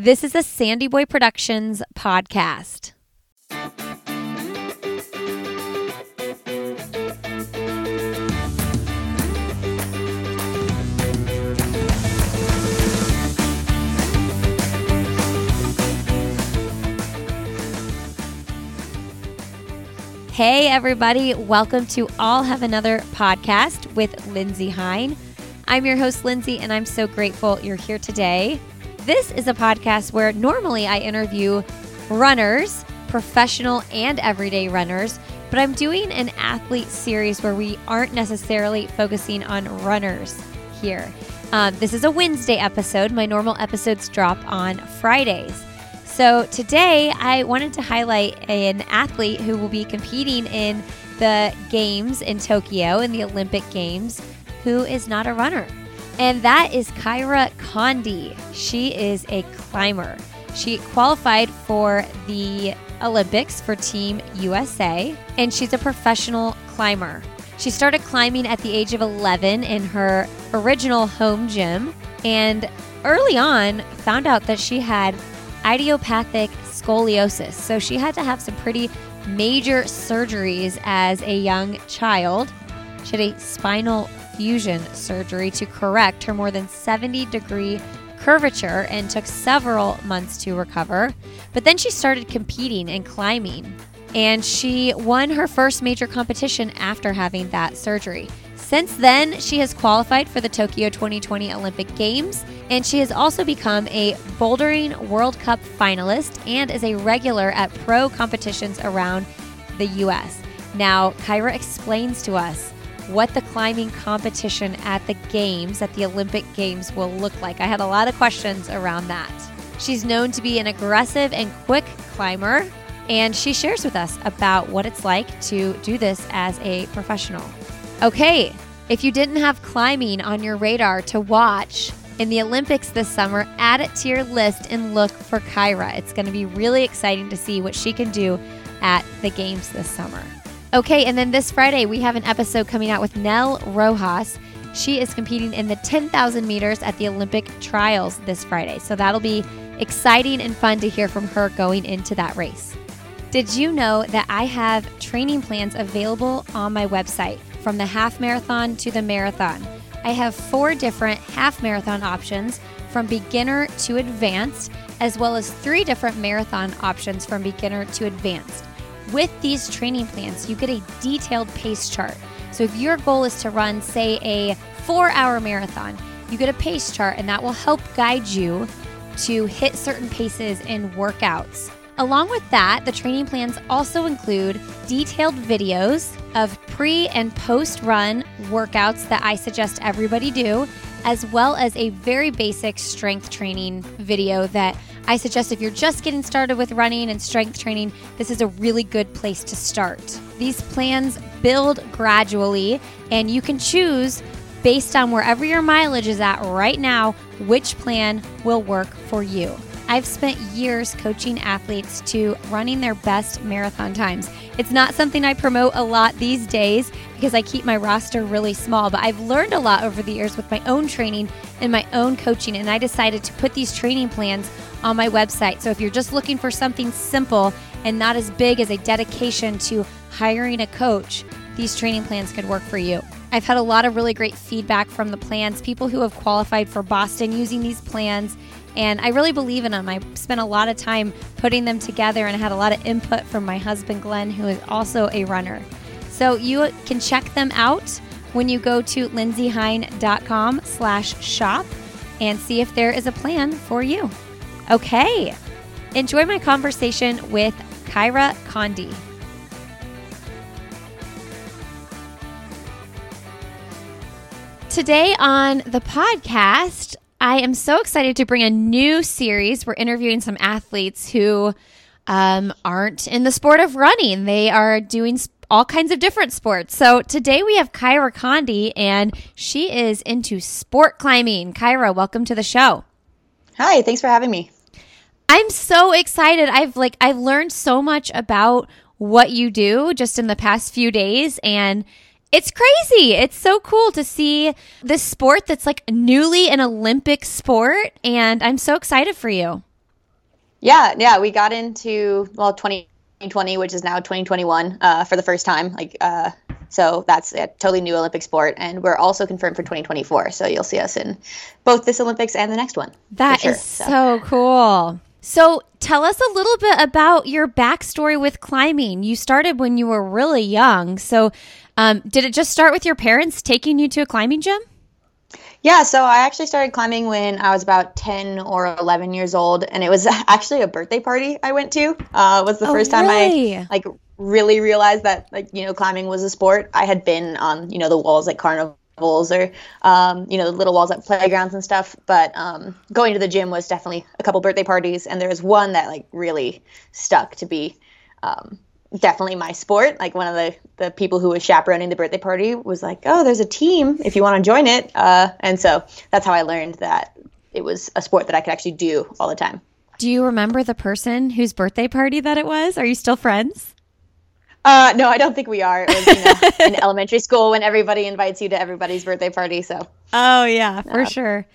This is a Sandy Boy Productions podcast. Hey, everybody. Welcome to I'll Have Another podcast with Lindsey Hein. I'm your host, Lindsey, and I'm so grateful you're here today. This is a podcast where normally I interview runners, professional and everyday runners, but I'm doing an athlete series where we aren't necessarily focusing on runners here. Um, this is a Wednesday episode. My normal episodes drop on Fridays. So today I wanted to highlight an athlete who will be competing in the games in Tokyo, in the Olympic Games, who is not a runner. And that is Kyra Condie. She is a climber. She qualified for the Olympics for Team USA, and she's a professional climber. She started climbing at the age of 11 in her original home gym, and early on found out that she had idiopathic scoliosis. So she had to have some pretty major surgeries as a young child. She had a spinal fusion surgery to correct her more than 70 degree curvature and took several months to recover. But then she started competing and climbing, and she won her first major competition after having that surgery. Since then, she has qualified for the Tokyo 2020 Olympic Games, and she has also become a bouldering World Cup finalist and is a regular at pro competitions around the U.S. Now, Kyra explains to us what the climbing competition at the Games, at the Olympic Games, will look like. I had a lot of questions around that. She's known to be an aggressive and quick climber, and she shares with us about what it's like to do this as a professional. Okay, if you didn't have climbing on your radar to watch in the Olympics this summer, add it to your list and look for Kyra. It's going to be really exciting to see what she can do at the Games this summer. Okay, and then this Friday, we have an episode coming out with Nell Rojas. She is competing in the 10,000 meters at the Olympic trials this Friday. So that'll be exciting and fun to hear from her going into that race. Did you know that I have training plans available on my website from the half marathon to the marathon? I have four different half marathon options from beginner to advanced, as well as three different marathon options from beginner to advanced. With these training plans, you get a detailed pace chart. So if your goal is to run, say, a four hour marathon, you get a pace chart, and that will help guide you to hit certain paces in workouts. Along with that, the training plans also include detailed videos of pre and post run workouts that I suggest everybody do, as well as a very basic strength training video that I suggest if you're just getting started with running and strength training, this is a really good place to start. These plans build gradually, and you can choose based on wherever your mileage is at right now which plan will work for you. I've spent years coaching athletes to running their best marathon times. It's not something I promote a lot these days because I keep my roster really small, but I've learned a lot over the years with my own training and my own coaching, and I decided to put these training plans on my website. So if you're just looking for something simple and not as big as a dedication to hiring a coach, these training plans could work for you. I've had a lot of really great feedback from the plans, people who have qualified for Boston using these plans, and I really believe in them. I spent a lot of time putting them together and I had a lot of input from my husband Glenn, who is also a runner. So you can check them out when you go to lindseyhein.com slash shop and see if there is a plan for you. Okay. Enjoy my conversation with Kyra Condie. Today on the podcast, I am so excited to bring a new series. We're interviewing some athletes who um, aren't in the sport of running, they are doing all kinds of different sports. So today we have Kyra Condie, and she is into sport climbing. Kyra, welcome to the show. Hi, thanks for having me. I'm so excited. I've like I've learned so much about what you do just in the past few days and it's crazy. It's so cool to see this sport that's like newly an Olympic sport and I'm so excited for you. Yeah, yeah, we got into well 2020, which is now 2021 uh, for the first time. Like, uh, so that's a totally new Olympic sport, and we're also confirmed for 2024. So you'll see us in both this Olympics and the next one. That sure, is so. so cool. So tell us a little bit about your backstory with climbing. You started when you were really young. So um, did it just start with your parents taking you to a climbing gym? Yeah, so I actually started climbing when I was about 10 or 11 years old, and it was actually a birthday party I went to. Uh, was the oh, first time really? I like really realized that like you know climbing was a sport. I had been on you know the walls at carnivals or um, you know the little walls at playgrounds and stuff, but um, going to the gym was definitely a couple birthday parties, and there was one that like really stuck to be. Um, definitely my sport. Like one of the, the people who was chaperoning the birthday party was like, "Oh, there's a team if you want to join it." Uh, and so that's how I learned that it was a sport that I could actually do all the time. Do you remember the person whose birthday party that it was? Are you still friends? Uh, no, I don't think we are. It was you know, in elementary school when everybody invites you to everybody's birthday party. So. Oh yeah, for uh, sure.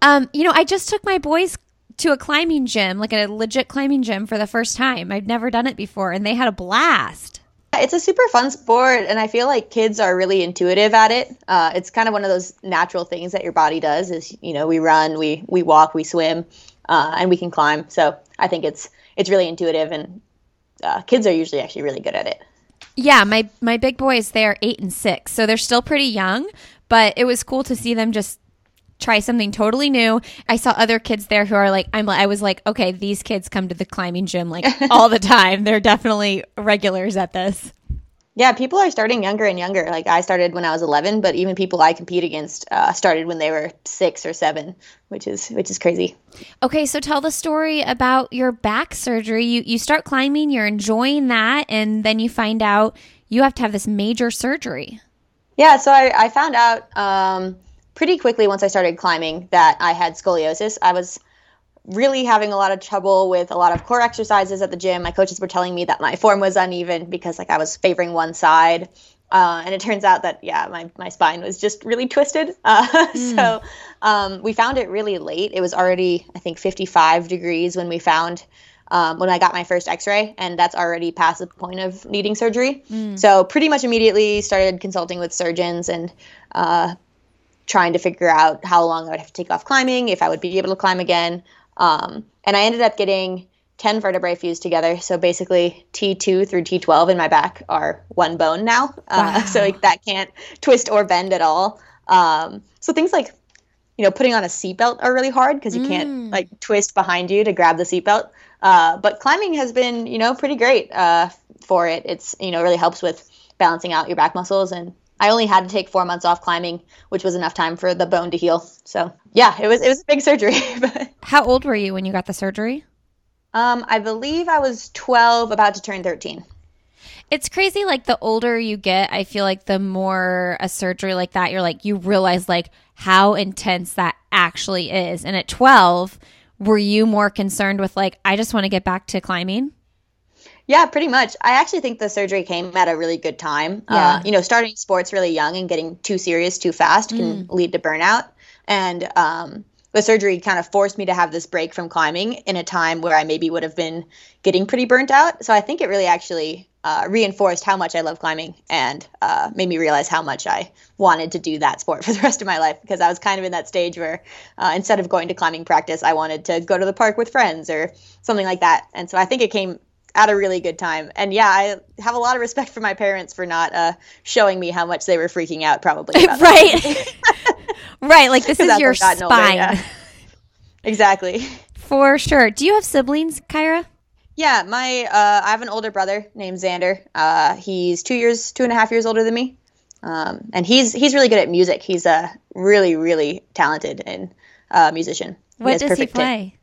Um, you know, I just took my boys to a climbing gym, like a legit climbing gym for the first time. I've never done it before and they had a blast. It's a super fun sport, and I feel like kids are really intuitive at it. Uh, it's kind of one of those natural things that your body does. Is you know we run, we we walk, we swim, uh, and we can climb. So I think it's it's really intuitive, and uh, kids are usually actually really good at it. Yeah, my my big boys they are eight and six, so they're still pretty young. But it was cool to see them just try something totally new. I saw other kids there who are like, I'm, I was like, okay, these kids come to the climbing gym like all the time. They're definitely regulars at this. Yeah, people are starting younger and younger. Like I started when I was 11, but even people I compete against uh, started when they were six or seven, which is which is crazy. Okay, so tell the story about your back surgery. You you start climbing, you're enjoying that, and then you find out you have to have this major surgery. Yeah, so I, I found out um, pretty quickly once I started climbing that I had scoliosis. I was really having a lot of trouble with a lot of core exercises at the gym. My coaches were telling me that my form was uneven because like I was favoring one side. Uh, and it turns out that yeah, my, my spine was just really twisted. Uh, mm. So um, we found it really late. It was already I think 55 degrees when we found um, when I got my first X-ray, and that's already past the point of needing surgery. Mm. So pretty much immediately started consulting with surgeons and uh, trying to figure out how long I would have to take off climbing, if I would be able to climb again. Um, and I ended up getting 10 vertebrae fused together. So basically, T2 through T12 in my back are one bone now. Uh, so like, that can't twist or bend at all. Um, so things like, you know, putting on a seatbelt are really hard because you mm. can't like twist behind you to grab the seatbelt. Uh, but climbing has been, you know, pretty great uh, for it. It's, you know, really helps with balancing out your back muscles and I only had to take four months off climbing, which was enough time for the bone to heal. So yeah, it was it was a big surgery. How old were you when you got the surgery? Um, I believe I was twelve, about to turn thirteen. It's crazy. Like the older you get, I feel like the more a surgery like that, you're like you realize like how intense that actually is. And at twelve, were you more concerned with like I just want to get back to climbing? Yeah, pretty much. I actually think the surgery came at a really good time. Uh, yeah. Uh, you know, starting sports really young and getting too serious too fast can mm. lead to burnout. And um, the surgery kind of forced me to have this break from climbing in a time where I maybe would have been getting pretty burnt out. So I think it really actually uh, reinforced how much I love climbing and uh, made me realize how much I wanted to do that sport for the rest of my life because I was kind of in that stage where uh, instead of going to climbing practice, I wanted to go to the park with friends or something like that. And so I think it came at a really good time. And yeah, I have a lot of respect for my parents for not uh, showing me how much they were freaking out, probably. right. right. Like, this is your spine. Older, yeah. exactly. For sure. Do you have siblings, Kyra? Yeah, my uh, I have an older brother named Xander. Uh, he's two years, two and a half years older than me, um, and he's he's really good at music. He's a really really talented and uh, musician. What he does he play?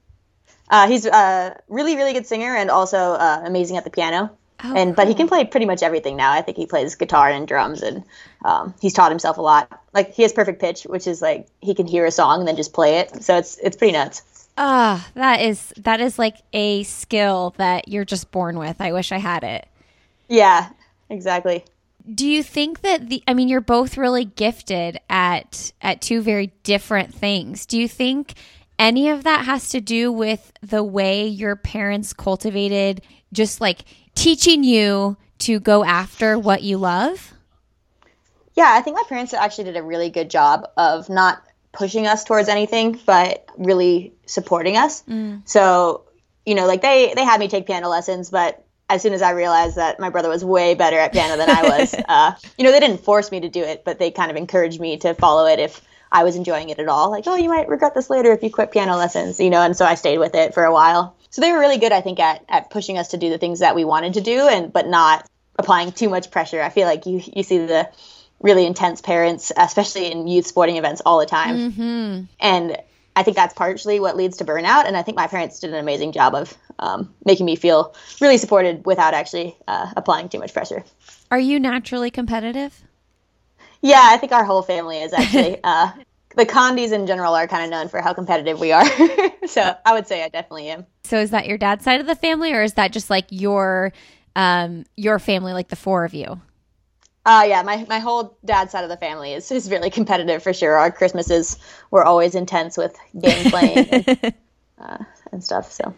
Uh, he's a really, really good singer and also uh, amazing at the piano. Oh, and but he can play pretty much everything now. I think he plays guitar and drums, and um, he's taught himself a lot. Like he has perfect pitch, which is like he can hear a song and then just play it. So it's it's pretty nuts. Ah, uh, that is that is like a skill that you're just born with. I wish I had it. Yeah, exactly. Do you think that the I mean you're both really gifted at at two very different things. Do you think any of that has to do with the way your parents cultivated just like teaching you to go after what you love? Yeah, I think my parents actually did a really good job of not pushing us towards anything, but really supporting us. Mm. So, you know, like they they had me take piano lessons, but as soon as I realized that my brother was way better at piano than I was, uh, you know, they didn't force me to do it, but they kind of encouraged me to follow it if I was enjoying it at all. Like, oh, you might regret this later if you quit piano lessons, you know, and so I stayed with it for a while. So they were really good, I think, at, at pushing us to do the things that we wanted to do and but not applying too much pressure. I feel like you you see the really intense parents, especially in youth sporting events all the time. Mm-hmm. And I think that's partially what leads to burnout. And I think my parents did an amazing job of um, making me feel really supported without actually uh, applying too much pressure. Are you naturally competitive? Yeah, I think our whole family is actually. uh, the Condies in general are kind of known for how competitive we are. so I would say I definitely am. So is that your dad's side of the family, or is that just like your um, your family, like the four of you? Uh, yeah, my, my whole dad's side of the family is, is really competitive for sure. Our Christmases were always intense with game playing and, uh, and stuff. So.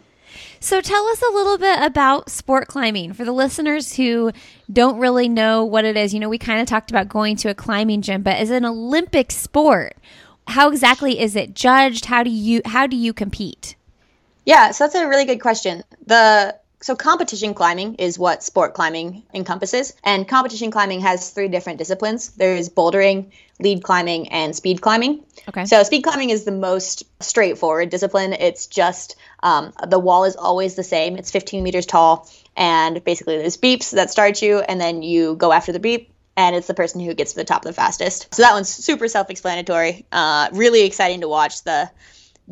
So tell us a little bit about sport climbing for the listeners who don't really know what it is. You know, we kind of talked about going to a climbing gym, but as an Olympic sport, how exactly is it judged? How do you how do you compete? Yeah, so that's a really good question. The so competition climbing is what sport climbing encompasses and competition climbing has three different disciplines. There's bouldering lead climbing and speed climbing. Okay. So speed climbing is the most straightforward discipline. It's just um, the wall is always the same. It's 15 meters tall and basically there's beeps that start you and then you go after the beep and it's the person who gets to the top the fastest. So that one's super self-explanatory uh, really exciting to watch. The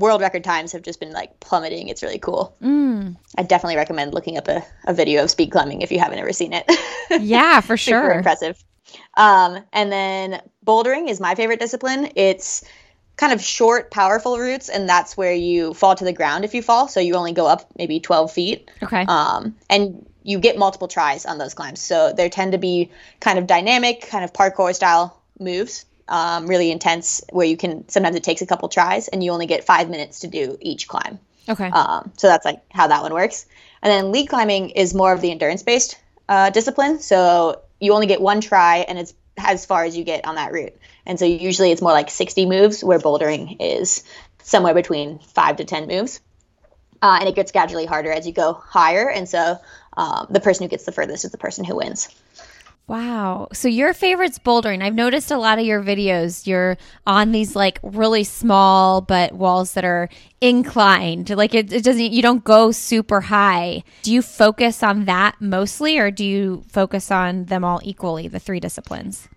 world record times have just been like plummeting. It's really cool. Mm. I definitely recommend looking up a, a video of speed climbing if you haven't ever seen it. Yeah, for sure. impressive. Um, and then bouldering is my favorite discipline. It's kind of short, powerful routes, and that's where you fall to the ground if you fall. So you only go up maybe 12 feet. Okay. Um, and you get multiple tries on those climbs. So there tend to be kind of dynamic, kind of parkour style moves um, really intense where you can sometimes it takes a couple tries and you only get five minutes to do each climb. Okay. Um, so that's like how that one works. And then lead climbing is more of the endurance based uh, discipline. So you only get one try and it's as far as you get on that route. And so usually it's more like 60 moves, where bouldering is somewhere between five to 10 moves. Uh, and it gets gradually harder as you go higher. And so um, the person who gets the furthest is the person who wins. Wow. So your favorite's bouldering. I've noticed a lot of your videos. You're on these like really small but walls that are inclined. Like it, it doesn't you don't go super high. Do you focus on that mostly or do you focus on them all equally, the three disciplines?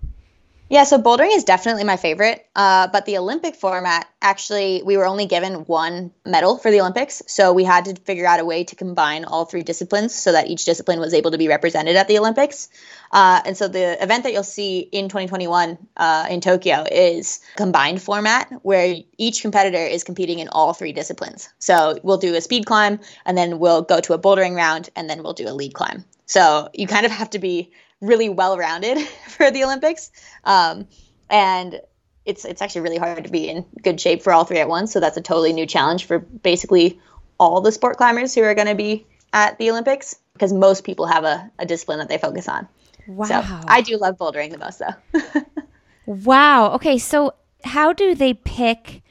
Yeah, so bouldering is definitely my favorite. Uh, but the Olympic format, actually, we were only given one medal for the Olympics. So we had to figure out a way to combine all three disciplines so that each discipline was able to be represented at the Olympics. Uh, and so the event that you'll see in 2021 uh, in Tokyo is combined format where each competitor is competing in all three disciplines. So we'll do a speed climb and then we'll go to a bouldering round and then we'll do a lead climb. So you kind of have to be really well rounded for the Olympics. Um, and it's it's actually really hard to be in good shape for all three at once. So that's a totally new challenge for basically all the sport climbers who are going to be at the Olympics because most people have a, a discipline that they focus on. Wow. So I do love bouldering the most though. wow. Okay. So how do they pick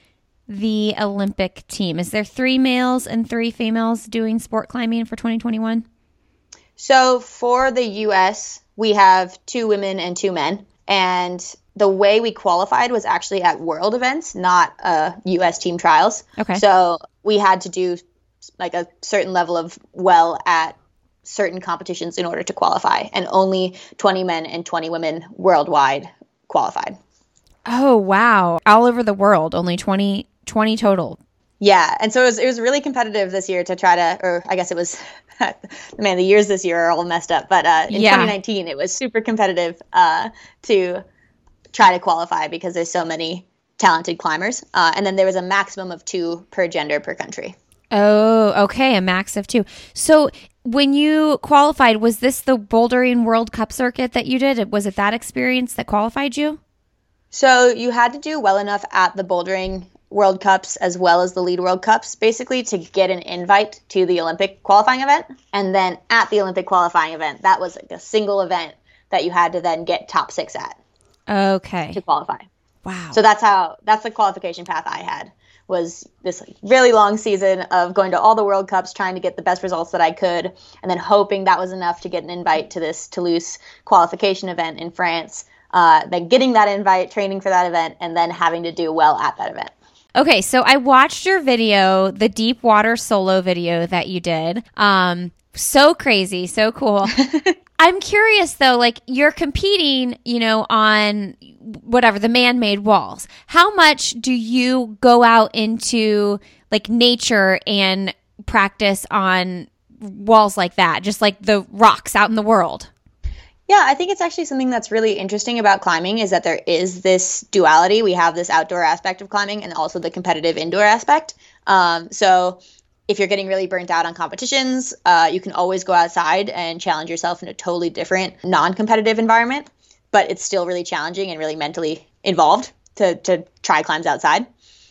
the Olympic team? Is there three males and three females doing sport climbing for 2021? So for the US, we have two women and two men. And the way we qualified was actually at world events, not uh, US team trials. Okay. So we had to do like a certain level of well at certain competitions in order to qualify, and only 20 men and 20 women worldwide qualified. Oh, wow. All over the world, only 20, 20 total. Yeah. And so it was, it was really competitive this year to try to, or I guess it was man, the years this year are all messed up. But uh, in yeah. 2019, it was super competitive uh, to try to qualify because there's so many talented climbers. Uh, and then there was a maximum of two per gender per country. Oh, okay, a max of two. So when you qualified, was this the Bouldering World Cup circuit that you did? Was it that experience that qualified you? So you had to do well enough at the Bouldering World Cups as well as the Lead World Cups, basically to get an invite to the Olympic qualifying event. And then at the Olympic qualifying event, that was like a single event that you had to then get top six at Okay. to qualify. Wow. So that's how that's the qualification path I had was this really long season of going to all the World Cups, trying to get the best results that I could, and then hoping that was enough to get an invite to this Toulouse qualification event in France. Uh, then getting that invite, training for that event, and then having to do well at that event. Okay, so I watched your video, the deep water solo video that you did. Um, so crazy, so cool. I'm curious though, like you're competing, you know, on whatever the man-made walls. How much do you go out into like nature and practice on walls like that, just like the rocks out in the world? Yeah, I think it's actually something that's really interesting about climbing is that there is this duality. We have this outdoor aspect of climbing and also the competitive indoor aspect. Um, so if you're getting really burnt out on competitions, uh, you can always go outside and challenge yourself in a totally different non-competitive environment, but it's still really challenging and really mentally involved to to try climbs outside.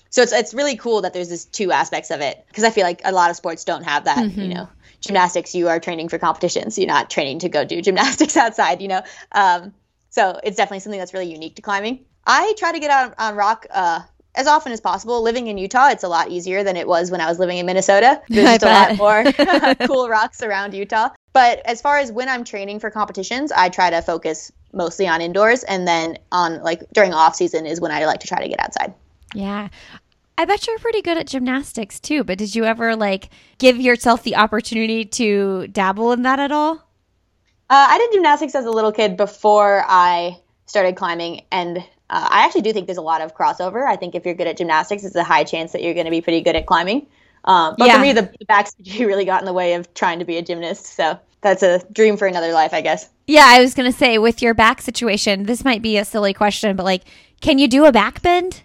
So it's it's really cool that there's this two aspects of it because I feel like a lot of sports don't have that. You know, gymnastics you are training for competitions, you're not training to go do gymnastics outside. You know, um, so it's definitely something that's really unique to climbing. I try to get out on rock uh, as often as possible. Living in Utah, it's a lot easier than it was when I was living in Minnesota. There's just a lot more cool rocks around Utah. But as far as when I'm training for competitions, I try to focus mostly on indoors, and then on like during off season is when I like to try to get outside. Yeah. I bet you're pretty good at gymnastics too, but did you ever like give yourself the opportunity to dabble in that at all? Uh, I did gymnastics as a little kid before I started climbing, and uh, I actually do think there's a lot of crossover. I think if you're good at gymnastics, it's a high chance that you're going to be pretty good at climbing. Um, but Yeah. for me, the, the back surgery really got in the way of trying to be a gymnast. So that's a dream for another life, I guess. Yeah, I was going to say with your back situation, this might be a silly question, but like, can you do a back bend?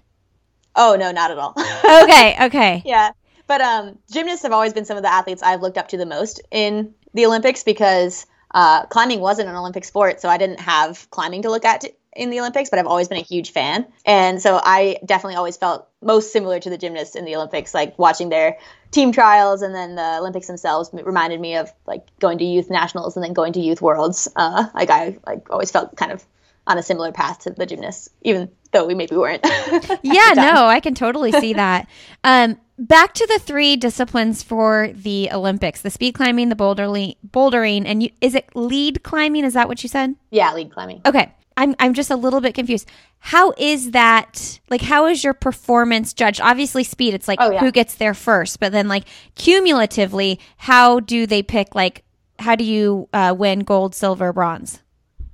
Oh no, not at all. Okay, okay. yeah, but um, gymnasts have always been some of the athletes I've looked up to the most in the Olympics because uh, climbing wasn't an Olympic sport, so I didn't have climbing to look at t- in the Olympics. But I've always been a huge fan, and so I definitely always felt most similar to the gymnasts in the Olympics, like watching their team trials and then the Olympics themselves reminded me of like going to youth nationals and then going to youth worlds. Uh, like I like always felt kind of on a similar path to the gymnasts, even though we maybe weren't. Yeah, no, I can totally see that. Um, back to the three disciplines for the Olympics: the speed climbing, the bouldering, bouldering, and you, is it lead climbing? Is that what you said? yeah, lead climbing. Okay. I'm I'm just a little bit confused. How is that like how is your performance judged? Obviously speed, it's like Oh, yeah. who gets there first, but then like cumulatively, how do they pick like how do you uh, win gold, silver, bronze?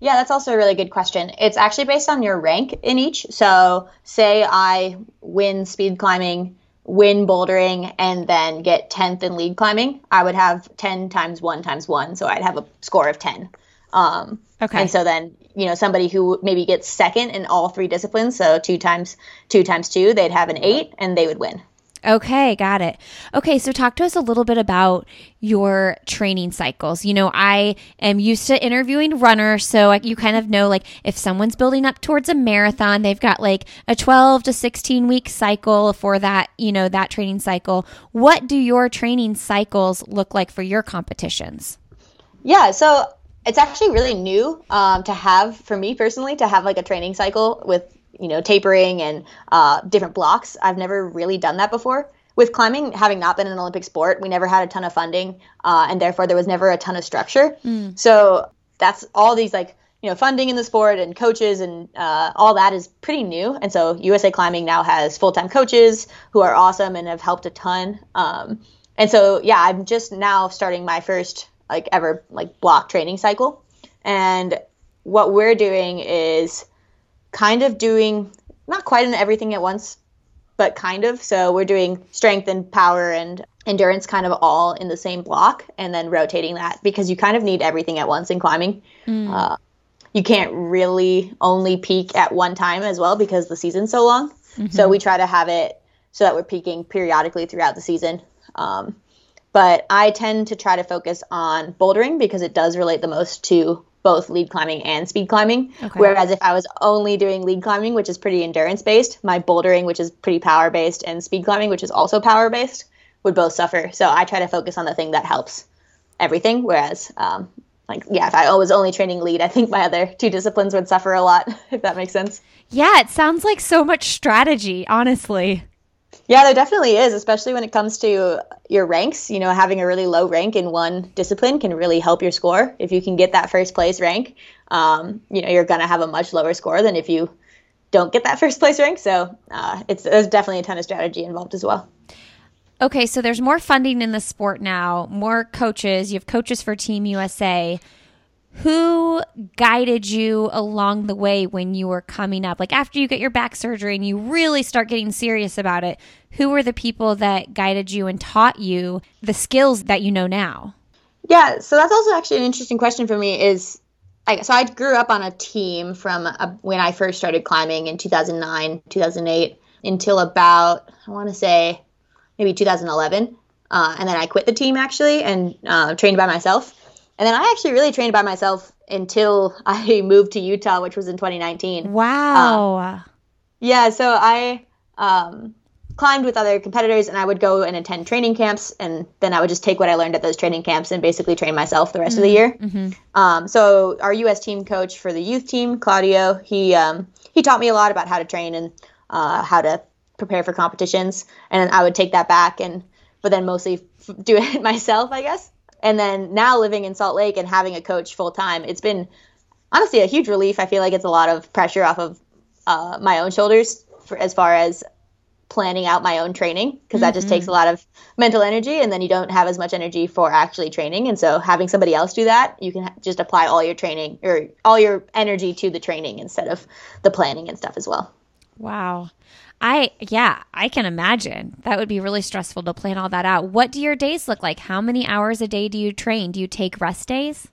Yeah, that's also a really good question. It's actually based on your rank in each. So, say I win speed climbing, win bouldering, and then get 10th in lead climbing, I would have 10 times 1 times 1. So, I'd have a score of 10. Um, Okay. And so then, you know, somebody who maybe gets second in all three disciplines, so 2 times 2 times 2, they'd have an 8 and they would win. Okay, got it. Okay, so talk to us a little bit about your training cycles. You know, I am used to interviewing runners, so you kind of know like if someone's building up towards a marathon, they've got like a 12 to 16 week cycle for that, you know, that training cycle. What do your training cycles look like for your competitions? Yeah, so it's actually really new um, to have for me personally to have like a training cycle with you know tapering and uh, different blocks. I've never really done that before. With climbing, having not been an Olympic sport, we never had a ton of funding, uh, and therefore there was never a ton of structure. So that's all these like you know funding in the sport and coaches and uh, all that is pretty new. And so USA Climbing now has full time coaches who are awesome and have helped a ton. Um, and so yeah, I'm just now starting my first like ever like block training cycle. And what we're doing is kind of doing not quite an everything at once, but kind of. So we're doing strength and power and endurance kind of all in the same block and then rotating that because you kind of need everything at once in climbing. Uh, you can't really only peak at one time as well because the season's so long. So we try to have it so that we're peaking periodically throughout the season. Um, but I tend to try to focus on bouldering because it does relate the most to both lead climbing and speed climbing. Okay. Whereas if I was only doing lead climbing, which is pretty endurance based, my bouldering, which is pretty power based, and speed climbing, which is also power based, would both suffer. So I try to focus on the thing that helps everything. Whereas, um, like, yeah, if I was only training lead, I think my other two disciplines would suffer a lot, if that makes sense. Yeah, it sounds like so much strategy, honestly. Yeah, there definitely is, especially when it comes to your ranks. You know, having a really low rank in one discipline can really help your score. If you can get that first place rank, um, you know, you're going to have a much lower score than if you don't get that first place rank. So uh, it's there's definitely a ton of strategy involved as well. Okay, so there's more funding in the sport now, more coaches. You have coaches for Team USA. Who guided you along the way when you were coming up? Like after you get your back surgery and you really start getting serious about it, who were the people that guided you and taught you the skills that you know now? Yeah, so that's also actually an interesting question for me. Is I, so I grew up on a team from a, when I first started climbing in 2009, 2008 until about I want to say maybe 2011, uh, and then I quit the team actually and uh, trained by myself. And then I actually really trained by myself until I moved to Utah, which was in 2019. Wow. Uh, yeah, so I um, climbed with other competitors and I would go and attend training camps and then I would just take what I learned at those training camps and basically train myself the rest mm-hmm. of the year. Mm-hmm. Um, so our U.S. team coach for the youth team, Claudio, he um, he taught me a lot about how to train and uh, how to prepare for competitions, and I would take that back and but then mostly f- do it myself, I guess. And then now living in Salt Lake and having a coach full time, it's been honestly a huge relief. I feel like it's a lot of pressure off of uh, my own shoulders for, as far as planning out my own training because mm-hmm. that just takes a lot of mental energy and then you don't have as much energy for actually training and so having somebody else do that you can just apply all your training or all your energy to the training instead of the planning and stuff as well wow I yeah, I can imagine. That would be really stressful to plan all that out. What do your days look like? How many hours a day do you train? Do you take rest days?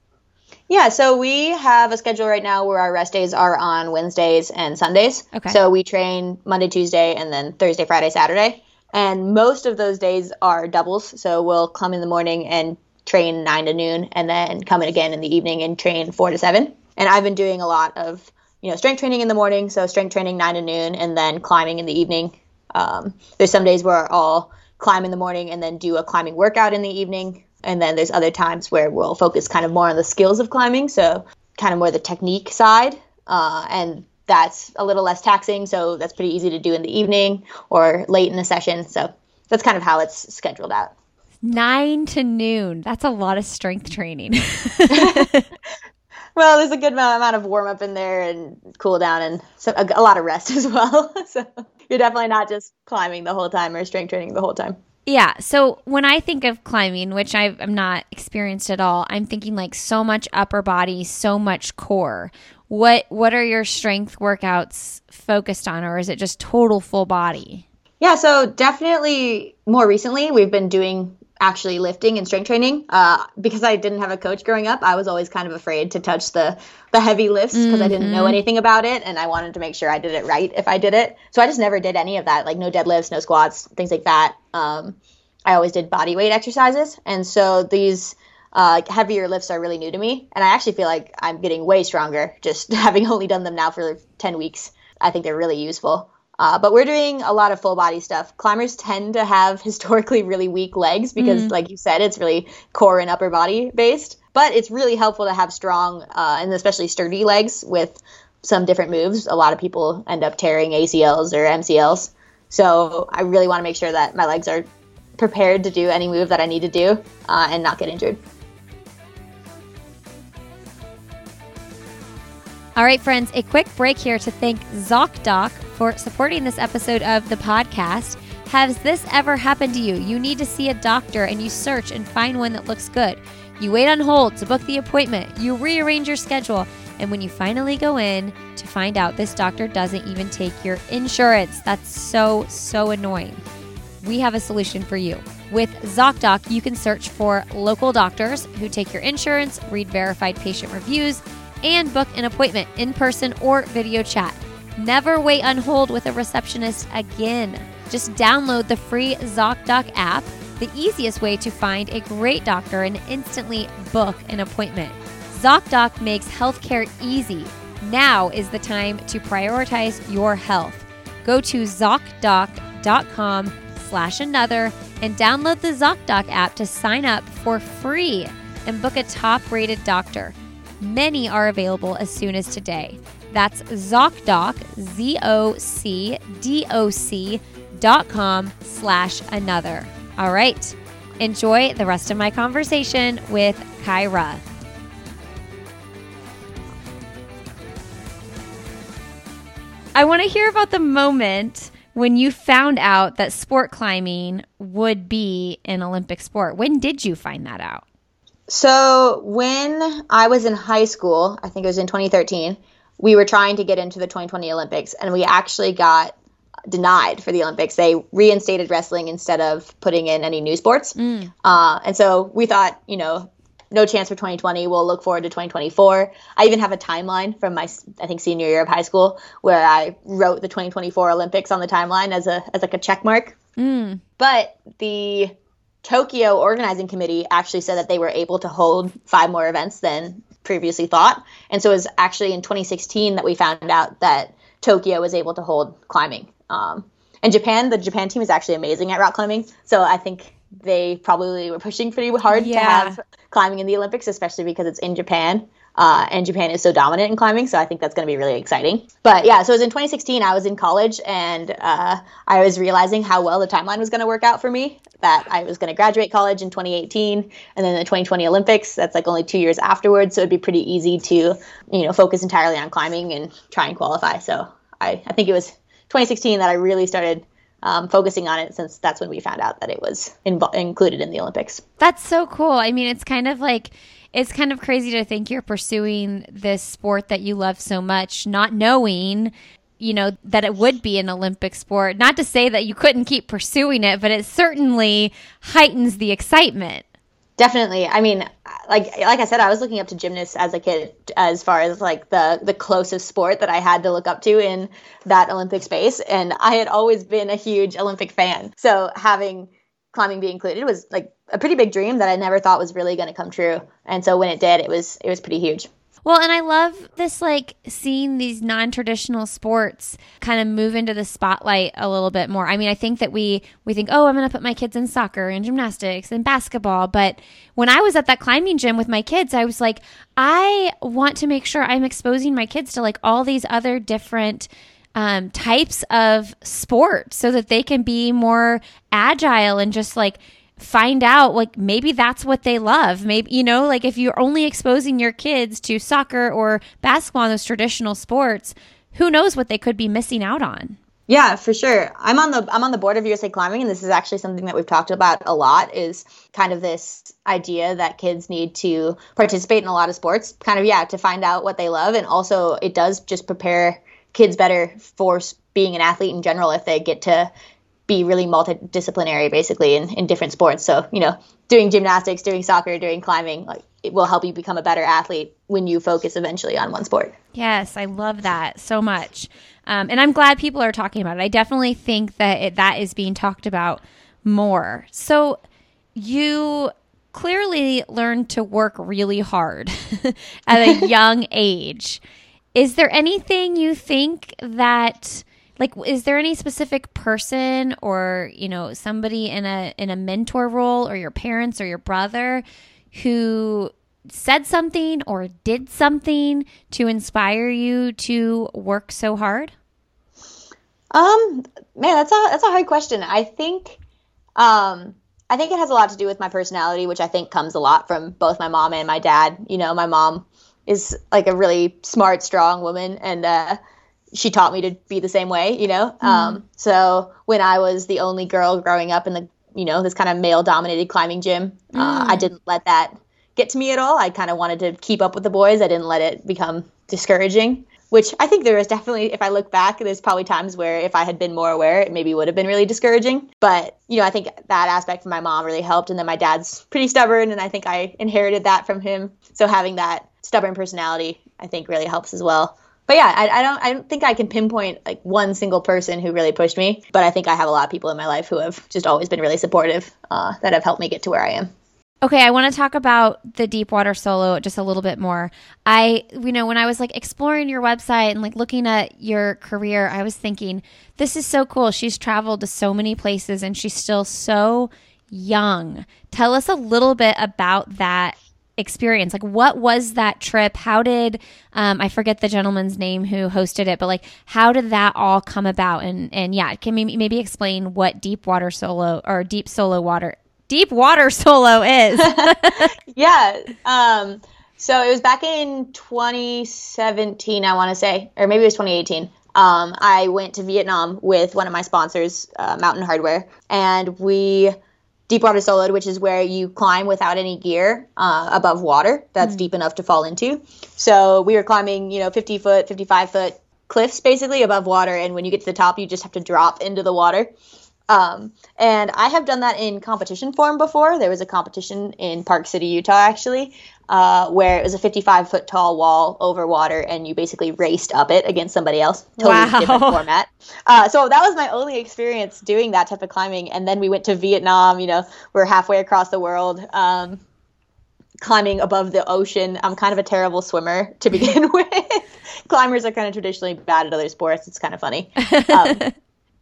Yeah, so we have a schedule right now where our rest days are on Wednesdays and Sundays. Okay. So we train Monday, Tuesday, and then Thursday, Friday, Saturday. And most of those days are doubles. So we'll come in the morning and train 9 to noon, and then come in again in the evening and train 4 to 7. And I've been doing a lot of you know, strength training in the morning, so strength training nine to noon, and then climbing in the evening. Um, there's some days where I'll climb in the morning and then do a climbing workout in the evening, and then there's other times where we'll focus kind of more on the skills of climbing, so kind of more the technique side, uh, and that's a little less taxing, so that's pretty easy to do in the evening or late in the session. So that's kind of how it's scheduled out. Nine to noon. That's a lot of strength training. well, there's a good amount of warm up in there and cool down and so a, a lot of rest as well. so you're definitely not just climbing the whole time or strength training the whole time. Yeah. So when I think of climbing, which i am not experienced at all, I'm thinking like so much upper body, so much core. What What are your strength workouts focused on, or is it just total full body? Yeah. So definitely more recently, we've been doing actually lifting and strength training. Uh, because I didn't have a coach growing up, I was always kind of afraid to touch the the heavy lifts because mm-hmm. I didn't know mm-hmm. anything about it, and I wanted to make sure I did it right if I did it. So I just never did any of that, like no deadlifts, no squats, things like that. Um, I always did body weight exercises, and so these. Uh, heavier lifts are really new to me, and I actually feel like I'm getting way stronger just having only done them now for 10 weeks. I think they're really useful. Uh, but we're doing a lot of full body stuff. Climbers tend to have historically really weak legs because, mm. like you said, it's really core and upper body based. But it's really helpful to have strong uh, and especially sturdy legs with some different moves. A lot of people end up tearing ACLs or MCLs. So I really want to make sure that my legs are prepared to do any move that I need to do uh, and not get injured. All right, friends, a quick break here to thank ZocDoc for supporting this episode of the podcast. Has this ever happened to you? You need to see a doctor and you search and find one that looks good. You wait on hold to book the appointment, you rearrange your schedule, and when you finally go in to find out this doctor doesn't even take your insurance, that's so, so annoying. We have a solution for you. With ZocDoc, you can search for local doctors who take your insurance, read verified patient reviews, and book an appointment in person or video chat. Never wait on hold with a receptionist again. Just download the free ZocDoc app, the easiest way to find a great doctor and instantly book an appointment. ZocDoc makes healthcare easy. Now is the time to prioritize your health. Go to ZocDoc.com slash another and download the ZocDoc app to sign up for free and book a top-rated doctor. Many are available as soon as today. That's ZocDoc, Z-O-C-D-O-C dot com slash another. All right. Enjoy the rest of my conversation with Kyra. I want to hear about the moment when you found out that sport climbing would be an Olympic sport. When did you find that out? So, when I was in high school, I think it was in 2013, we were trying to get into the 2020 Olympics and we actually got denied for the Olympics. They reinstated wrestling instead of putting in any new sports. Mm. Uh, and so we thought, you know, no chance for 2020. We'll look forward to 2024. I even have a timeline from my, I think, senior year of high school where I wrote the 2024 Olympics on the timeline as a as like a check mark. Mm. But the Tokyo organizing committee actually said that they were able to hold five more events than previously thought, and so it was actually in 2016 that we found out that Tokyo was able to hold climbing. Um, and Japan, the Japan team is actually amazing at rock climbing, so I think they probably were pushing pretty hard yeah. to have climbing in the Olympics, especially because it's in Japan. Uh, and Japan is so dominant in climbing, so I think that's going to be really exciting. But yeah, so it was in 2016. I was in college, and uh, I was realizing how well the timeline was going to work out for me. That I was going to graduate college in 2018, and then the 2020 Olympics. That's like only two years afterwards, so it'd be pretty easy to, you know, focus entirely on climbing and try and qualify. So I, I think it was 2016 that I really started um, focusing on it since that's when we found out that it was included in the Olympics. That's so cool. I mean, it's kind of like it's kind of crazy to think you're pursuing this sport that you love so much, not knowing you know that it would be an olympic sport. Not to say that you couldn't keep pursuing it but it certainly heightens the excitement. Definitely. I mean like like i said i was looking up to gymnasts as a kid as far as like the the closest sport that i had to look up to in that olympic space and i had always been a huge olympic fan. So having climbing be included was like a pretty big dream that i never thought was really going to come true and so when it did it was it was pretty huge well, and I love this, like seeing these non traditional sports kind of move into the spotlight a little bit more. I mean, I think that we, we think, oh, I'm going to put my kids in soccer and gymnastics and basketball. But when I was at that climbing gym with my kids, I was like, I want to make sure I'm exposing my kids to like all these other different um, types of sports so that they can be more agile and just like find out like maybe that's what they love. Maybe you know like if you're only exposing your kids to soccer or basketball those traditional sports who knows what they could be missing out on? Yeah for sure. I'm on the i'm on the board of usa climbing and this is actually something that we've talked about a lot is kind of this idea that kids need to participate in a lot of sports kind of yeah to find out what they love and also it does just prepare kids better for being an athlete in general if they get to be really multidisciplinary basically in, in different sports. So, you know, doing gymnastics, doing soccer, doing climbing, like it will help you become a better athlete when you focus eventually on one sport. Yes, I love that so much. Um, and I'm glad people are talking about it. I definitely think that it, that is being talked about more. So you clearly learned to work really hard at a young age. Is there anything you think that like is there any specific person or you know somebody in a in a mentor role or your parents or your brother who said something or did something to inspire you to work so hard? Um man that's a that's a hard question. I think um i think it has a lot to do with my personality which i think comes a lot from both my mom and my dad. You know my mom is like a really smart strong woman and uh she taught me to be the same way, you know. Mm. Um, so when I was the only girl growing up in the, you know, this kind of male dominated climbing gym, mm. uh, I didn't let that get to me at all. I kind of wanted to keep up with the boys. I didn't let it become discouraging. Which I think there is definitely, if I look back, there's probably times where if I had been more aware, it maybe would have been really discouraging. But, you know, I think that aspect from my mom really helped. And then my dad's pretty stubborn, and I think I inherited that from him. So having that stubborn personality, I think, really helps as well but yeah, I, I, don't I don't think I can pinpoint like one single person who really pushed me, but I think I have a lot of people in my life who have just always been really supportive uh, that have helped me get to where I am. Okay, I want to talk about the deep water solo just a little bit more. I, you know, when I was like exploring your website and like looking at your career, I was thinking, this is so cool. She's traveled to so many places and she's still so young. Tell us a little bit about that experience. Like, what was that trip? How did, um, I forget the gentleman's name who hosted it, but like, how did that all come about? And, and yeah, can maybe, maybe explain what deep water solo or deep solo water deep water solo is. yeah. Um, so it was back in 2017, I want to say, or maybe it was 2018. Um, I went to Vietnam with one of my sponsors, uh, Mountain Hardwear, and we deep water soloed, which is where you climb without any gear uh, above water that's mm. deep enough to fall into. So we were climbing, you know, 50 foot, 55 foot cliffs basically above water, and when you get to the top, you just have to drop into the water. Um, and I have done that in competition form before. There was a competition in Park City, Utah, actually, uh, where it was a 55 foot tall wall over water, and you basically raced up it against somebody else. Totally wow. different format. Uh, so that was my only experience doing that type of climbing. And then we went to Vietnam. You know, we're halfway across the world. Um, climbing above the ocean. I'm kind of a terrible swimmer to begin with. Climbers are kind of traditionally bad at other sports. It's kind of funny. Um,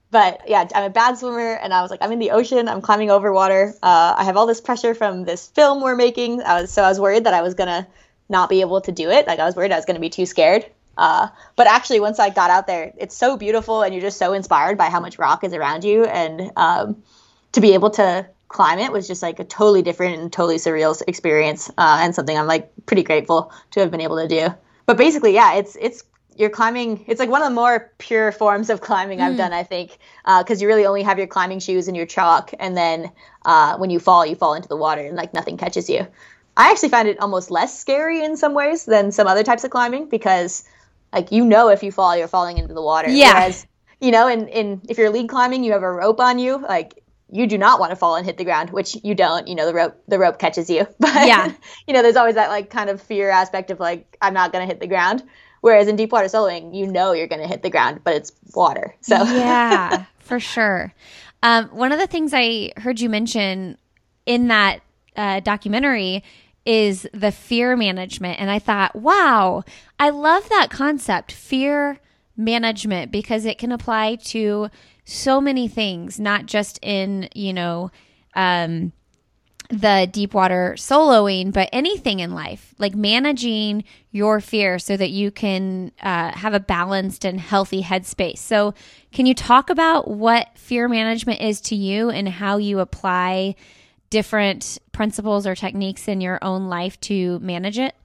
but yeah, I'm a bad swimmer, and I was like, I'm in the ocean, I'm climbing over water. Uh, I have all this pressure from this film we're making. I was so I was worried that I was gonna not be able to do it. Like I was worried I was gonna be too scared. Uh, but actually, once I got out there, it's so beautiful, and you're just so inspired by how much rock is around you, and um, to be able to climb it was just like a totally different and totally surreal experience, uh, and something I'm like pretty grateful to have been able to do. But basically, yeah, it's it's you're climbing it's like one of the more pure forms of climbing mm. i've done i think because uh, you really only have your climbing shoes and your chalk and then uh, when you fall you fall into the water and like nothing catches you i actually find it almost less scary in some ways than some other types of climbing because like you know if you fall you're falling into the water yeah Whereas, you know in, in if you're lead climbing you have a rope on you like you do not want to fall and hit the ground, which you don't. You know, the rope the rope catches you. But yeah, you know, there's always that like kind of fear aspect of like I'm not gonna hit the ground. Whereas in deep water soloing, you know you're going to hit the ground, but it's water. So yeah, for sure. Um, one of the things I heard you mention in that uh, documentary is the fear management, and I thought, wow, I love that concept, fear management, because it can apply to so many things, not just in you know. Um, the deep water soloing, but anything in life, like managing your fear so that you can uh, have a balanced and healthy headspace. So, can you talk about what fear management is to you and how you apply different principles or techniques in your own life to manage it?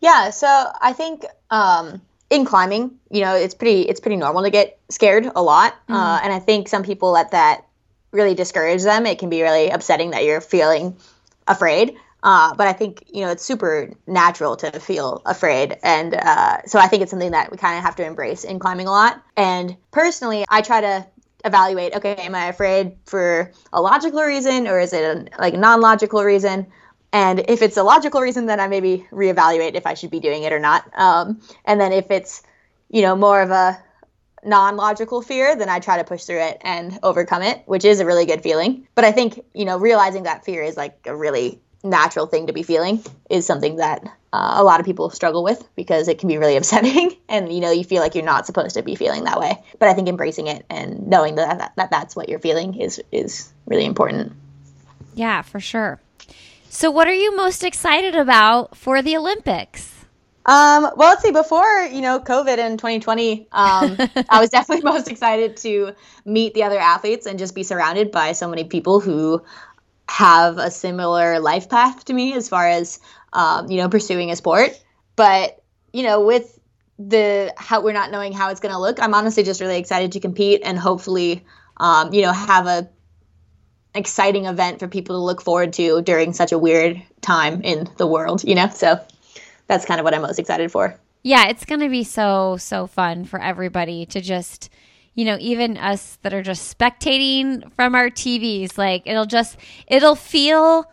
Yeah, so I think um, in climbing, you know, it's pretty it's pretty normal to get scared a lot, mm. uh, and I think some people let that really discourage them. It can be really upsetting that you're feeling afraid. Uh, but I think you know it's super natural to feel afraid, and uh, so I think it's something that we kind of have to embrace in climbing a lot. And personally, I try to evaluate: okay, am I afraid for a logical reason, or is it a like non-logical reason? And if it's a logical reason, then I maybe reevaluate if I should be doing it or not. Um, and then if it's you know more of a non-logical fear, then I try to push through it and overcome it, which is a really good feeling. But I think, you know, realizing that fear is like a really natural thing to be feeling is something that uh, a lot of people struggle with because it can be really upsetting and you know you feel like you're not supposed to be feeling that way. But i think embracing it and knowing that, that, that that's what you're feeling is is really important. Yeah for sure. So what are you most excited about for the olympics um, well, let's see. Before you know COVID in 2020, um, I was definitely most excited to meet the other athletes and just be surrounded by so many people who have a similar life path to me as far as um, you know pursuing a sport. But you know, with the how we're not knowing how it's going to look, I'm honestly just really excited to compete and hopefully, um, you know, have a exciting event for people to look forward to during such a weird time in the world. You know, so that's kind of what I'm most excited for. Yeah, it's going to be so, so fun for everybody to just, you know, even us that are just spectating from our TVs, like it'll just, it'll feel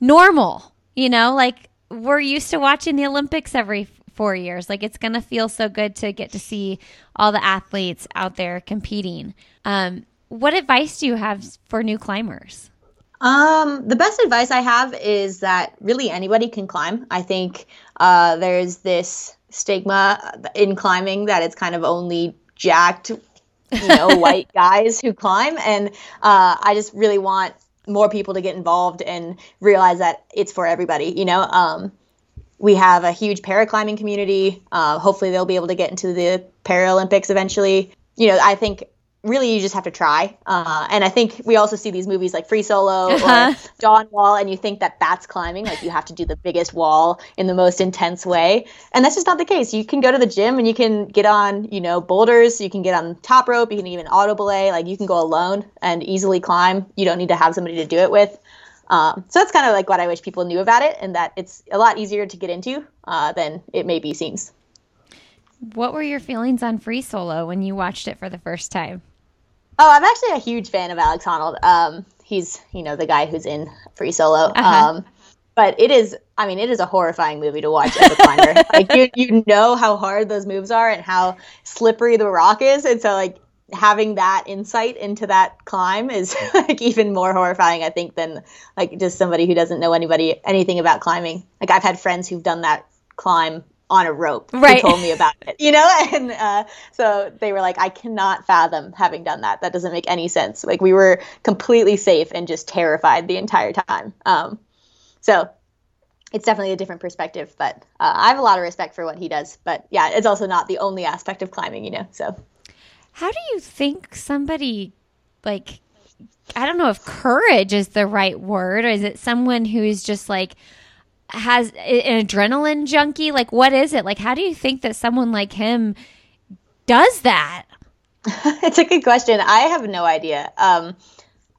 normal, you know, like we're used to watching the Olympics every four years. Like it's going to feel so good to get to see all the athletes out there competing. Um, what advice do you have for new climbers? Um, the best advice I have is that really anybody can climb. I think uh, there's this stigma in climbing that it's kind of only jacked, you know, white guys who climb, and uh, I just really want more people to get involved and realize that it's for everybody. You know, um, we have a huge paraclimbing community. Uh, hopefully, they'll be able to get into the Paralympics eventually. You know, I think really you just have to try. Uh, and I think we also see these movies like Free Solo uh-huh. or Dawn Wall, and you think that that's climbing. Like you have to do the biggest wall in the most intense way. And that's just not the case. You can go to the gym and you can get on, you know, boulders. You can get on top rope. You can even auto belay. Like you can go alone and easily climb. You don't need to have somebody to do it with. Um, so that's kind of like what I wish people knew about it, and that it's a lot easier to get into uh, than it maybe seems. What were your feelings on Free Solo when you watched it for the first time? Oh, I'm actually a huge fan of Alex Honnold. Um, he's you know the guy who's in Free Solo. Uh-huh. Um, but it is, I mean, it is a horrifying movie to watch as a climber. like you, you know how hard those moves are and how slippery the rock is, and so like having that insight into that climb is like even more horrifying, I think, than like just somebody who doesn't know anybody anything about climbing. Like I've had friends who've done that climb on a rope right. who told me about it, you know? And uh, so they were like, I cannot fathom having done that. That doesn't make any sense. Like we were completely safe and just terrified the entire time. Um, so it's definitely a different perspective, but uh, I have a lot of respect for what he does. But yeah, it's also not the only aspect of climbing, you know? So how do you think somebody like, I don't know if courage is the right word, or is it someone who is just like, has an adrenaline junkie? Like, what is it? Like, how do you think that someone like him does that? it's a good question. I have no idea. Um,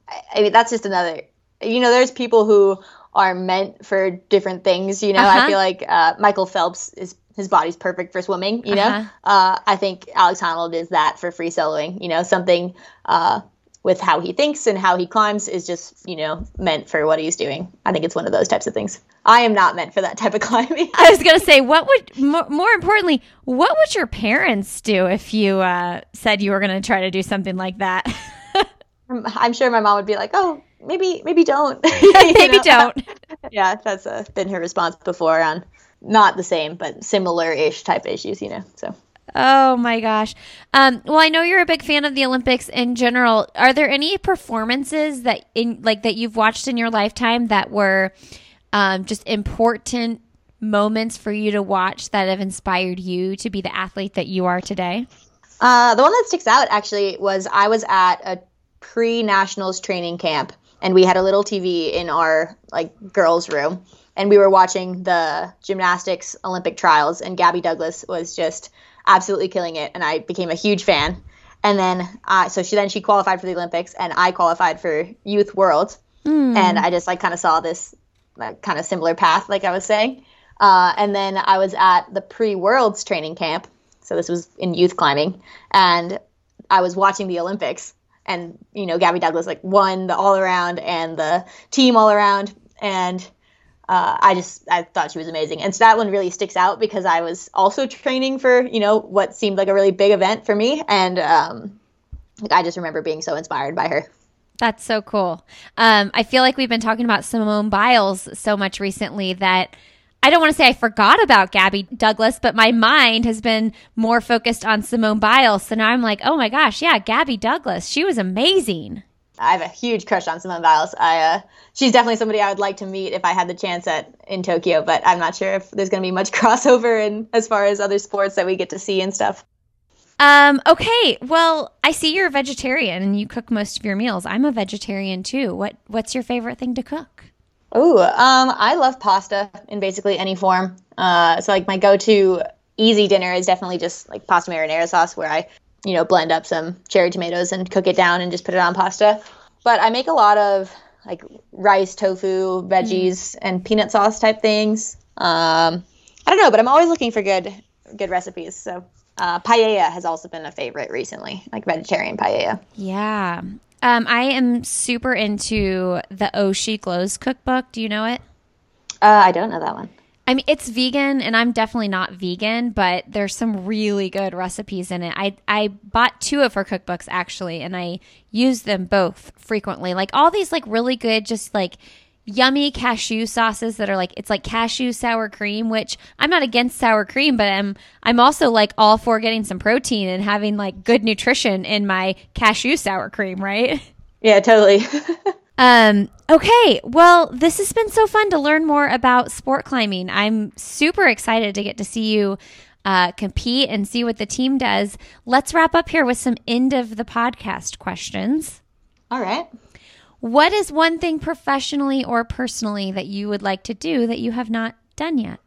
I, I, mean, that's just another. You know, there's people who are meant for different things. You know, uh-huh. I feel like uh, Michael Phelps is his body's perfect for swimming. You know, uh-huh. uh, I think Alex Honnold is that for free soloing. You know, something uh, with how he thinks and how he climbs is just you know meant for what he's doing. I think it's one of those types of things. I am not meant for that type of climbing. I was gonna say, what would more, more importantly, what would your parents do if you uh, said you were gonna try to do something like that? I'm sure my mom would be like, "Oh, maybe, maybe don't. maybe don't." yeah, that's uh, been her response before on not the same, but similar-ish type issues, you know. So. Oh my gosh. Um, well, I know you're a big fan of the Olympics in general. Are there any performances that in like that you've watched in your lifetime that were um, just important moments for you to watch that have inspired you to be the athlete that you are today? Uh, the one that sticks out actually was I was at a pre nationals training camp and we had a little TV in our like girls' room and we were watching the gymnastics Olympic trials and Gabby Douglas was just absolutely killing it, and I became a huge fan. And then, uh, so she then she qualified for the Olympics, and I qualified for Youth Worlds, mm. and I just like kind of saw this like, kind of similar path, like I was saying. Uh, and then I was at the pre Worlds training camp, so this was in youth climbing, and I was watching the Olympics, and you know Gabby Douglas like won the all around and the team all around, and uh, I just I thought she was amazing, and so that one really sticks out because I was also training for you know what seemed like a really big event for me, and um, I just remember being so inspired by her. That's so cool. Um, I feel like we've been talking about Simone Biles so much recently that I don't want to say I forgot about Gabby Douglas, but my mind has been more focused on Simone Biles. So now I'm like, oh my gosh, yeah, Gabby Douglas, she was amazing. I have a huge crush on Simone Biles. I uh, she's definitely somebody I would like to meet if I had the chance at in Tokyo, but I'm not sure if there's going to be much crossover in as far as other sports that we get to see and stuff. Um, okay. Well, I see you're a vegetarian and you cook most of your meals. I'm a vegetarian too. What what's your favorite thing to cook? Oh, um, I love pasta in basically any form. Uh, so like my go-to easy dinner is definitely just like pasta marinara sauce where I you know, blend up some cherry tomatoes and cook it down and just put it on pasta. But I make a lot of like rice, tofu, veggies, mm. and peanut sauce type things. Um, I don't know, but I'm always looking for good good recipes. So uh, paella has also been a favorite recently, like vegetarian paella. Yeah. Um, I am super into the Oh She Glows cookbook. Do you know it? Uh, I don't know that one. I mean, it's vegan, and I'm definitely not vegan, but there's some really good recipes in it. I I bought two of her cookbooks actually, and I use them both frequently. Like all these like really good, just like yummy cashew sauces that are like it's like cashew sour cream which i'm not against sour cream but i'm i'm also like all for getting some protein and having like good nutrition in my cashew sour cream right yeah totally um okay well this has been so fun to learn more about sport climbing i'm super excited to get to see you uh, compete and see what the team does let's wrap up here with some end of the podcast questions all right what is one thing professionally or personally that you would like to do that you have not done yet?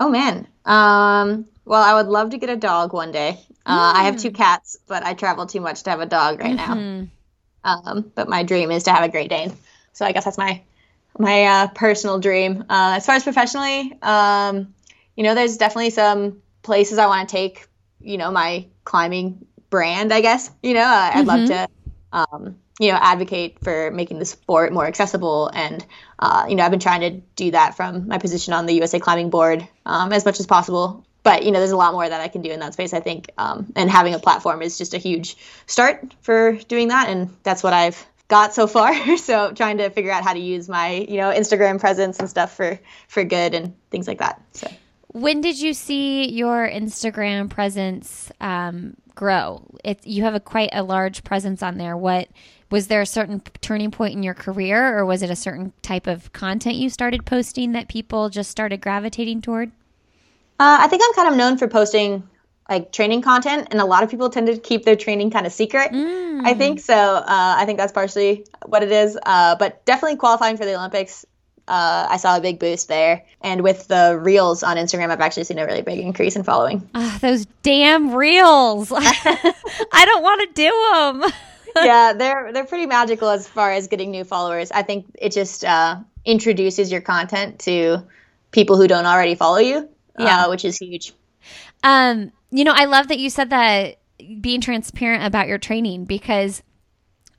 Oh man. Um, well, I would love to get a dog one day. Uh, mm. I have two cats, but I travel too much to have a dog right mm-hmm. now. Um, but my dream is to have a Great Dane. So I guess that's my my uh, personal dream. Uh, as far as professionally, um, you know, there's definitely some places I want to take. You know, my climbing brand. I guess you know, I'd mm-hmm. love to um, you know advocate for making the sport more accessible and uh, you know i've been trying to do that from my position on the usa climbing board um, as much as possible but you know there's a lot more that i can do in that space i think um, and having a platform is just a huge start for doing that and that's what i've got so far. So trying to figure out how to use my you know instagram presence and stuff for for good and things like that so. When did you see your instagram presence um, grow? It, you have a quite a large presence on there. What was there a certain turning point in your career or was it a certain type of content you started posting that people just started gravitating toward uh, i think i'm kind of known for posting like training content and a lot of people tend to keep their training kind of secret mm. i think so uh, i think that's partially what it is uh, but definitely qualifying for the olympics uh, I saw a big boost there. And with the reels on Instagram, I've actually seen a really big increase in following. Oh, those damn reels. I don't want to do them. yeah, they're they're pretty magical as far as getting new followers. I think it just uh, introduces your content to people who don't already follow you, yeah. Uh, which is huge. Um, you know, I love that you said that being transparent about your training because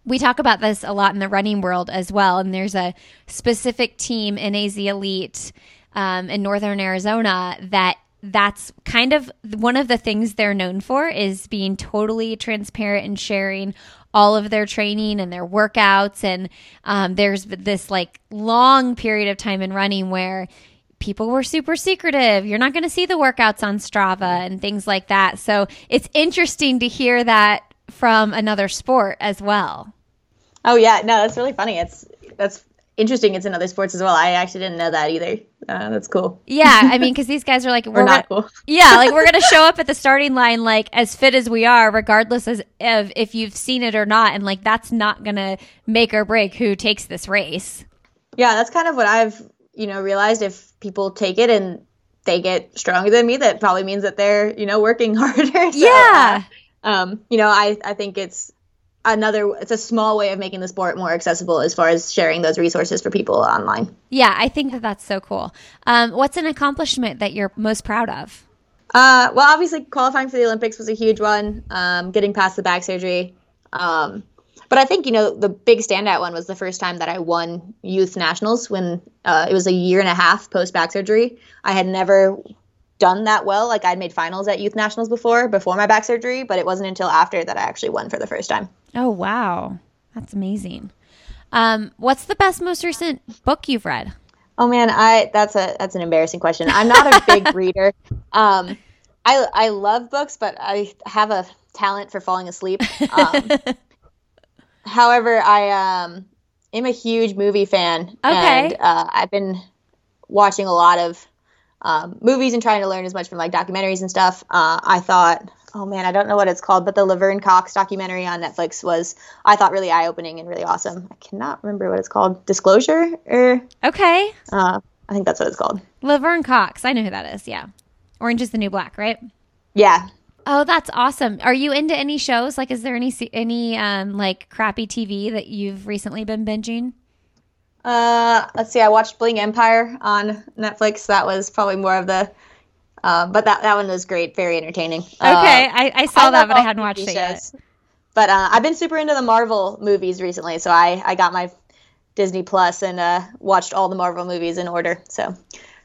we talk about this a lot in the running world as well. And there's a specific team NAZ Elite um, in Northern Arizona that that's kind of one of the things they're known for is being totally transparent and sharing all of their training and their workouts. And um, there's this like long period of time in running where people were super secretive. You're not going to see the workouts on Strava and things like that. So it's interesting to hear that from another sport as well. Oh yeah, no, that's really funny. It's that's interesting it's in other sports as well. I actually didn't know that either. Uh, that's cool. Yeah, I mean, because these guys are like, we're, not gonna, cool. yeah, like we're gonna show up at the starting line like as fit as we are, regardless of if you've seen it or not, and like that's not gonna make or break who takes this race. Yeah, that's kind of what I've you know realized. If people take it and they get stronger than me, that probably means that they're you know working harder. so, yeah. Uh, um, you know, I I think it's another it's a small way of making the sport more accessible as far as sharing those resources for people online yeah i think that that's so cool um, what's an accomplishment that you're most proud of uh, well obviously qualifying for the olympics was a huge one um, getting past the back surgery um, but i think you know the big standout one was the first time that i won youth nationals when uh, it was a year and a half post back surgery i had never done that well. Like I'd made finals at youth nationals before, before my back surgery, but it wasn't until after that I actually won for the first time. Oh wow, that's amazing. Um, what's the best, most recent book you've read? Oh man, I that's a that's an embarrassing question. I'm not a big reader. Um, I I love books, but I have a talent for falling asleep. Um, however, I um am a huge movie fan, okay. and uh, I've been watching a lot of um, movies and trying to learn as much from like documentaries and stuff. Uh, I thought, oh man, I don't know what it's called, but the Laverne Cox documentary on Netflix was I thought really eye opening and really awesome. I cannot remember what it's called. Disclosure or okay. Uh, I think that's what it's called. Laverne Cox. I know who that is. Yeah, Orange is the New Black, right? Yeah. Oh, that's awesome. Are you into any shows? Like, is there any any um, like crappy TV that you've recently been binging? Uh, let's see. I watched Bling Empire on Netflix. That was probably more of the, uh, but that that one was great, very entertaining. Okay, uh, I, I, saw I that, but I hadn't watched it yet. But uh, I've been super into the Marvel movies recently, so I I got my Disney Plus and uh, watched all the Marvel movies in order. So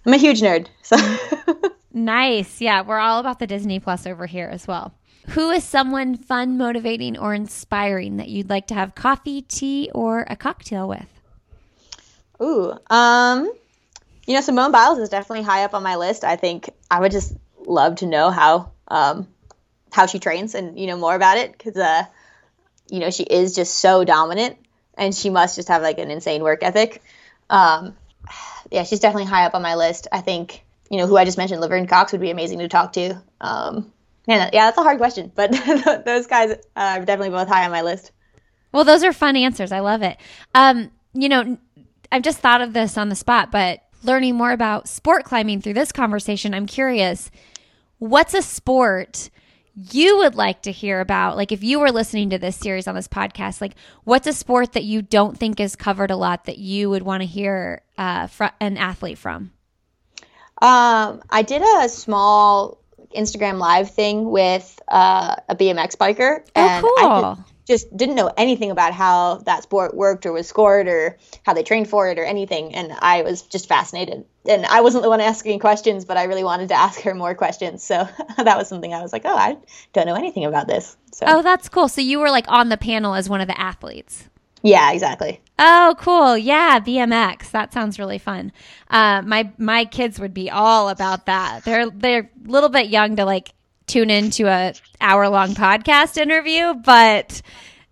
I'm a huge nerd. So nice. Yeah, we're all about the Disney Plus over here as well. Who is someone fun, motivating, or inspiring that you'd like to have coffee, tea, or a cocktail with? Ooh, um, you know, Simone Biles is definitely high up on my list. I think I would just love to know how um, how she trains and you know more about it because uh, you know she is just so dominant and she must just have like an insane work ethic. Um, yeah, she's definitely high up on my list. I think you know who I just mentioned, Laverne Cox, would be amazing to talk to. Um, Man, yeah, that's a hard question, but those guys uh, are definitely both high on my list. Well, those are fun answers. I love it. Um, you know, I've just thought of this on the spot, but learning more about sport climbing through this conversation, I'm curious what's a sport you would like to hear about? Like, if you were listening to this series on this podcast, like, what's a sport that you don't think is covered a lot that you would want to hear uh, fr- an athlete from? Um, I did a small Instagram live thing with uh, a BMX biker, oh, and oh, cool. I just didn't know anything about how that sport worked or was scored or how they trained for it or anything, and I was just fascinated. And I wasn't the one asking questions, but I really wanted to ask her more questions. So that was something I was like, oh, I don't know anything about this. So. Oh, that's cool. So you were like on the panel as one of the athletes. Yeah, exactly. Oh, cool. Yeah, BMX. That sounds really fun. Uh, my my kids would be all about that. They're they're a little bit young to like tune into a hour long podcast interview, but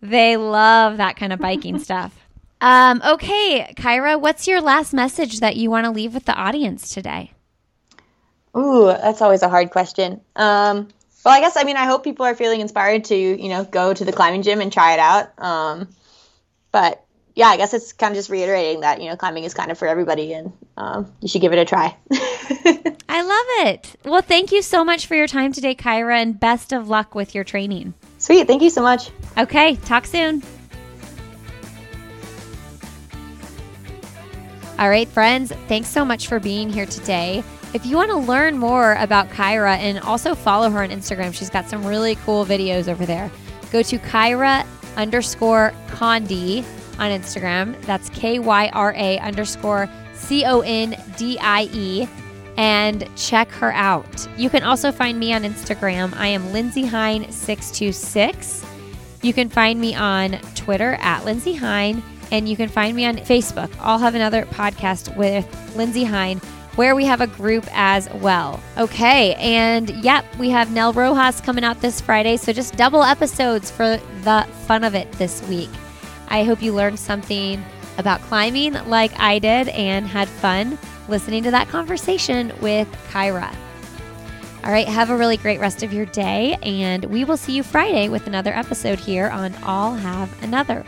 they love that kind of biking stuff. Um, okay, Kyra, what's your last message that you want to leave with the audience today? Ooh, that's always a hard question. Um, well, I guess I mean I hope people are feeling inspired to you know go to the climbing gym and try it out. Um, but yeah, I guess it's kind of just reiterating that you know climbing is kind of for everybody, and um, you should give it a try. I love it. Well, thank you so much for your time today, Kyra, and best of luck with your training. Sweet, thank you so much. Okay, talk soon. All right, friends, thanks so much for being here today. If you want to learn more about Kyra and also follow her on Instagram, she's got some really cool videos over there. Go to Kyra underscore Condie on Instagram. That's K Y R A underscore C O N D I E. And check her out. You can also find me on Instagram. I am Lindsey Hein626. You can find me on Twitter at Lindsey Hein, and you can find me on Facebook. I'll have another podcast with Lindsey Hein where we have a group as well. Okay, and yep, we have Nell Rojas coming out this Friday, so just double episodes for the fun of it this week. I hope you learned something about climbing like I did and had fun listening to that conversation with Kyra. All right, have a really great rest of your day, and we will see you Friday with another episode here on I'll Have Another.